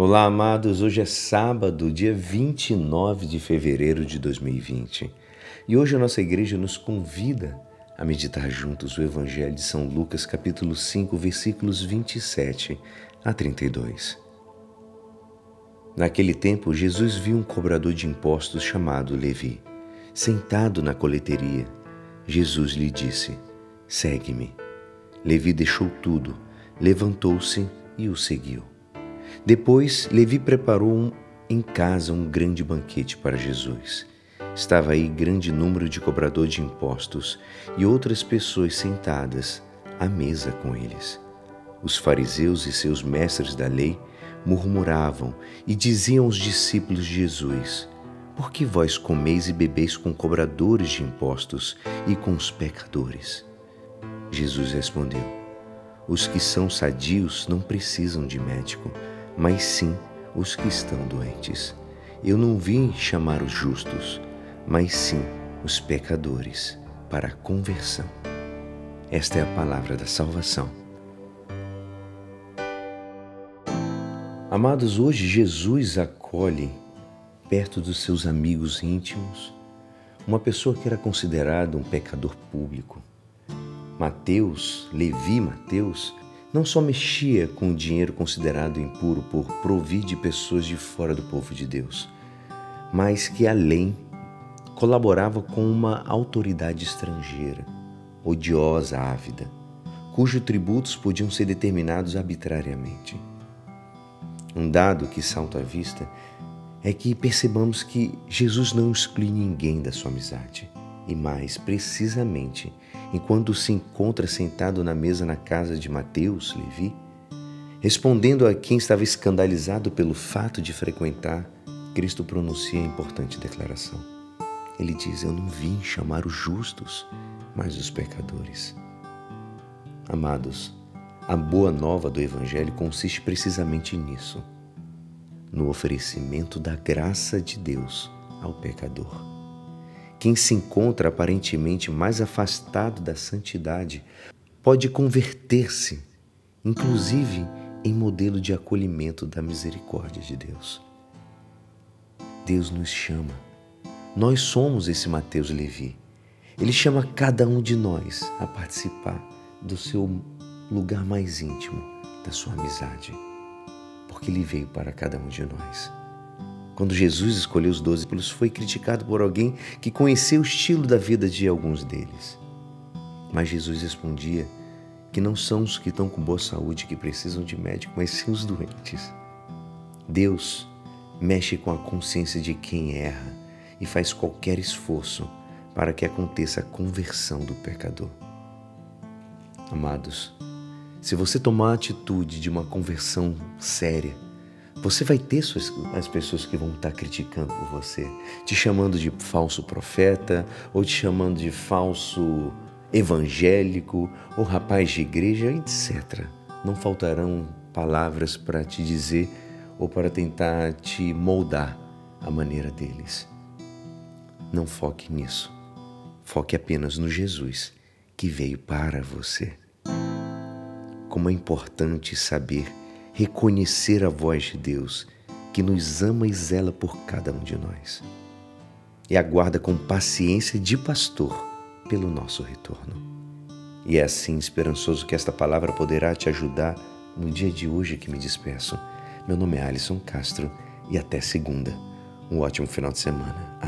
Olá, amados. Hoje é sábado, dia 29 de fevereiro de 2020. E hoje a nossa igreja nos convida a meditar juntos o Evangelho de São Lucas, capítulo 5, versículos 27 a 32. Naquele tempo, Jesus viu um cobrador de impostos chamado Levi, sentado na coleteria. Jesus lhe disse: Segue-me. Levi deixou tudo, levantou-se e o seguiu. Depois, Levi preparou um, em casa um grande banquete para Jesus. Estava aí grande número de cobradores de impostos e outras pessoas sentadas à mesa com eles. Os fariseus e seus mestres da lei murmuravam e diziam aos discípulos de Jesus: Por que vós comeis e bebeis com cobradores de impostos e com os pecadores? Jesus respondeu: Os que são sadios não precisam de médico mas sim os que estão doentes. Eu não vim chamar os justos, mas sim os pecadores para a conversão. Esta é a palavra da salvação. Amados, hoje Jesus acolhe perto dos seus amigos íntimos uma pessoa que era considerada um pecador público. Mateus, Levi Mateus, não só mexia com o dinheiro considerado impuro por provir de pessoas de fora do povo de Deus, mas que além colaborava com uma autoridade estrangeira, odiosa, ávida, cujos tributos podiam ser determinados arbitrariamente. Um dado que salta à vista é que percebamos que Jesus não exclui ninguém da sua amizade, e mais precisamente enquanto se encontra sentado na mesa na casa de Mateus, Levi, respondendo a quem estava escandalizado pelo fato de frequentar, Cristo pronuncia a importante declaração. Ele diz: Eu não vim chamar os justos, mas os pecadores. Amados, a boa nova do Evangelho consiste precisamente nisso no oferecimento da graça de Deus ao pecador. Quem se encontra aparentemente mais afastado da santidade pode converter-se, inclusive em modelo de acolhimento da misericórdia de Deus. Deus nos chama. Nós somos esse Mateus Levi. Ele chama cada um de nós a participar do seu lugar mais íntimo, da sua amizade, porque ele veio para cada um de nós. Quando Jesus escolheu os doze discípulos, foi criticado por alguém que conheceu o estilo da vida de alguns deles. Mas Jesus respondia que não são os que estão com boa saúde que precisam de médico, mas sim os doentes. Deus mexe com a consciência de quem erra e faz qualquer esforço para que aconteça a conversão do pecador. Amados, se você tomar a atitude de uma conversão séria, você vai ter suas, as pessoas que vão estar criticando você, te chamando de falso profeta, ou te chamando de falso evangélico, ou rapaz de igreja, etc. Não faltarão palavras para te dizer ou para tentar te moldar à maneira deles. Não foque nisso. Foque apenas no Jesus que veio para você. Como é importante saber reconhecer a voz de Deus que nos ama e zela por cada um de nós. E aguarda com paciência de pastor pelo nosso retorno. E é assim esperançoso que esta palavra poderá te ajudar no dia de hoje que me despeço. Meu nome é Alisson Castro e até segunda. Um ótimo final de semana.